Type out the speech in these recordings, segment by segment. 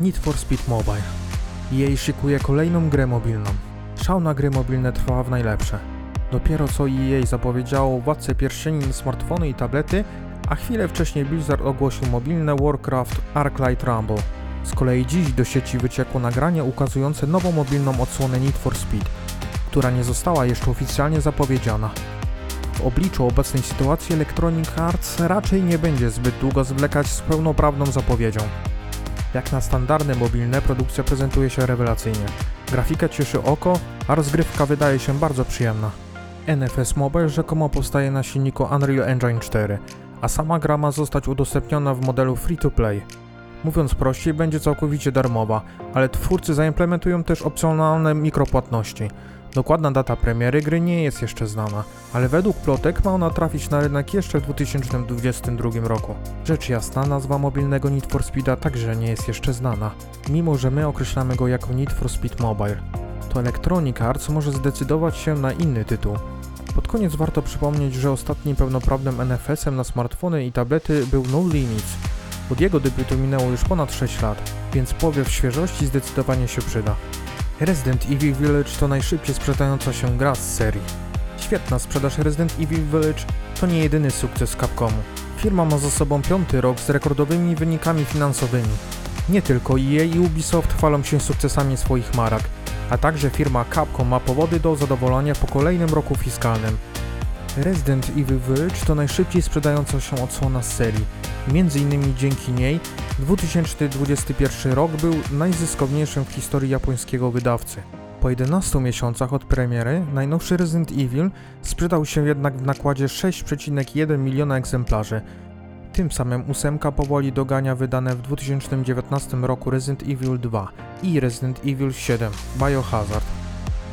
Need for Speed Mobile. EA szykuje kolejną grę mobilną. Szał na gry mobilne trwa w najlepsze. Dopiero co EA zapowiedziało Władcę Pierścieni smartfony i tablety, a chwilę wcześniej Blizzard ogłosił mobilne Warcraft Arclight Rumble. Z kolei dziś do sieci wyciekło nagranie ukazujące nową mobilną odsłonę Need for Speed, która nie została jeszcze oficjalnie zapowiedziana. W obliczu obecnej sytuacji Electronic Arts raczej nie będzie zbyt długo zwlekać z pełnoprawną zapowiedzią. Jak na standardy mobilne produkcja prezentuje się rewelacyjnie. Grafika cieszy oko, a rozgrywka wydaje się bardzo przyjemna. NFS Mobile rzekomo powstaje na silniku Unreal Engine 4, a sama gra ma zostać udostępniona w modelu free-to-play. Mówiąc prościej, będzie całkowicie darmowa, ale twórcy zaimplementują też opcjonalne mikropłatności. Dokładna data premiery gry nie jest jeszcze znana, ale według plotek ma ona trafić na rynek jeszcze w 2022 roku. Rzecz jasna, nazwa mobilnego Need for Speeda także nie jest jeszcze znana, mimo że my określamy go jako Need for Speed Mobile. To Electronic Arts może zdecydować się na inny tytuł. Pod koniec warto przypomnieć, że ostatnim pełnoprawnym NFS-em na smartfony i tablety był No Limits. Od jego debiutu minęło już ponad 6 lat, więc powiew świeżości zdecydowanie się przyda. Resident Evil Village to najszybciej sprzedająca się gra z serii. Świetna sprzedaż Resident Evil Village to nie jedyny sukces Capcomu. Firma ma za sobą piąty rok z rekordowymi wynikami finansowymi. Nie tylko EA i Ubisoft chwalą się sukcesami swoich marek, a także firma Capcom ma powody do zadowolenia po kolejnym roku fiskalnym. Resident Evil Village to najszybciej sprzedająca się odsłona z serii. Między innymi dzięki niej 2021 rok był najzyskowniejszym w historii japońskiego wydawcy. Po 11 miesiącach od premiery, najnowszy Resident Evil sprzedał się jednak w nakładzie 6,1 miliona egzemplarzy. Tym samym ósemka powoli dogania wydane w 2019 roku Resident Evil 2 i Resident Evil 7 Biohazard.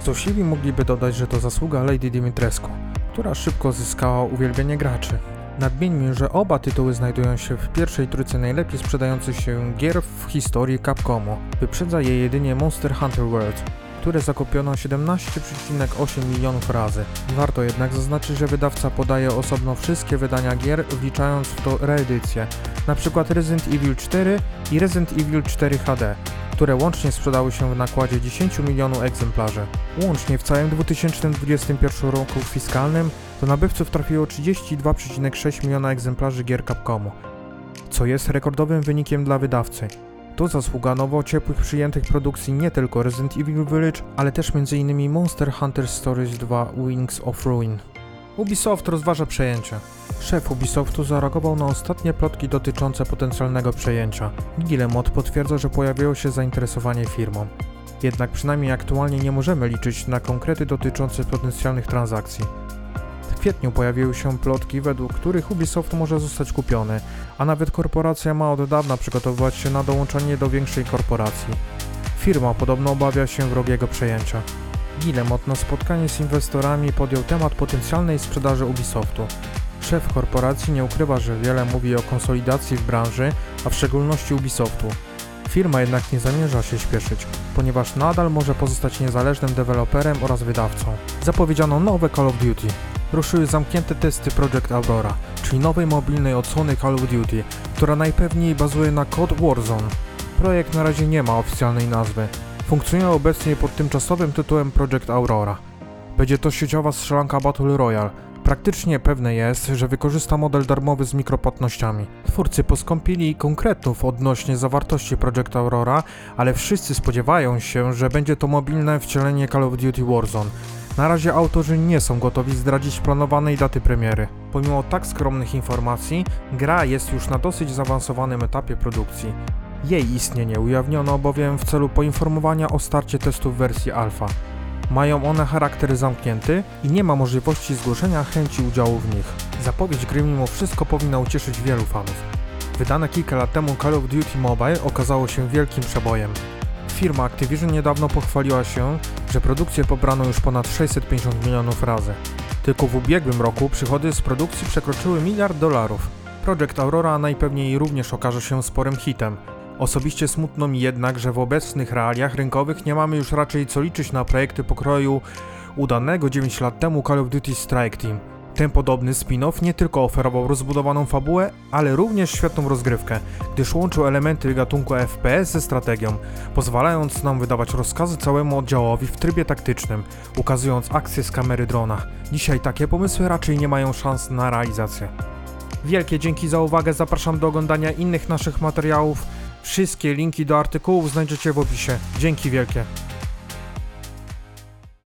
Złośliwi mogliby dodać, że to zasługa Lady Dimitrescu, która szybko zyskała uwielbienie graczy. Nadmieńmy, że oba tytuły znajdują się w pierwszej trójce najlepiej sprzedających się gier w historii Capcomu. Wyprzedza je jedynie Monster Hunter World, które zakupiono 17,8 milionów razy. Warto jednak zaznaczyć, że wydawca podaje osobno wszystkie wydania gier, wliczając w to reedycje, np. Resident Evil 4 i Resident Evil 4 HD, które łącznie sprzedały się w nakładzie 10 milionów egzemplarzy. Łącznie w całym 2021 roku fiskalnym do nabywców trafiło 32,6 miliona egzemplarzy gier Capcomu, co jest rekordowym wynikiem dla wydawcy. To zasługa nowo ciepłych przyjętych produkcji nie tylko Resident Evil Village, ale też m.in. Monster Hunter Stories 2 Wings of Ruin. Ubisoft rozważa przejęcie. Szef Ubisoftu zareagował na ostatnie plotki dotyczące potencjalnego przejęcia. Guillemot potwierdza, że pojawiło się zainteresowanie firmą. Jednak przynajmniej aktualnie nie możemy liczyć na konkrety dotyczące potencjalnych transakcji. Kwietniu pojawiły się plotki, według których Ubisoft może zostać kupiony, a nawet korporacja ma od dawna przygotowywać się na dołączenie do większej korporacji. Firma podobno obawia się wrogiego przejęcia. Guillemot na spotkaniu z inwestorami podjął temat potencjalnej sprzedaży Ubisoftu. Szef korporacji nie ukrywa, że wiele mówi o konsolidacji w branży, a w szczególności Ubisoftu. Firma jednak nie zamierza się śpieszyć, ponieważ nadal może pozostać niezależnym deweloperem oraz wydawcą. Zapowiedziano nowe Call of Duty. Ruszyły zamknięte testy Project Aurora, czyli nowej mobilnej odsłony Call of Duty, która najpewniej bazuje na kod Warzone. Projekt na razie nie ma oficjalnej nazwy. Funkcjonuje obecnie pod tymczasowym tytułem Project Aurora. Będzie to sieciowa strzelanka Battle Royale. Praktycznie pewne jest, że wykorzysta model darmowy z mikropłatnościami. Twórcy poskąpili konkretów odnośnie zawartości Project Aurora, ale wszyscy spodziewają się, że będzie to mobilne wcielenie Call of Duty Warzone. Na razie autorzy nie są gotowi zdradzić planowanej daty premiery. Pomimo tak skromnych informacji, gra jest już na dosyć zaawansowanym etapie produkcji. Jej istnienie ujawniono bowiem w celu poinformowania o starcie testów wersji alfa. Mają one charakter zamknięty i nie ma możliwości zgłoszenia chęci udziału w nich. Zapowiedź gry mimo wszystko powinna ucieszyć wielu fanów. Wydane kilka lat temu Call of Duty Mobile okazało się wielkim przebojem. Firma Activision niedawno pochwaliła się, że produkcję pobrano już ponad 650 milionów razy. Tylko w ubiegłym roku przychody z produkcji przekroczyły miliard dolarów. Project Aurora najpewniej również okaże się sporym hitem. Osobiście smutno mi jednak, że w obecnych realiach rynkowych nie mamy już raczej co liczyć na projekty pokroju udanego 9 lat temu Call of Duty Strike Team. Ten podobny spin-off nie tylko oferował rozbudowaną fabułę, ale również świetną rozgrywkę, gdyż łączył elementy gatunku FPS ze strategią, pozwalając nam wydawać rozkazy całemu oddziałowi w trybie taktycznym, ukazując akcje z kamery drona. Dzisiaj takie pomysły raczej nie mają szans na realizację. Wielkie dzięki za uwagę, zapraszam do oglądania innych naszych materiałów. Wszystkie linki do artykułów znajdziecie w opisie. Dzięki wielkie.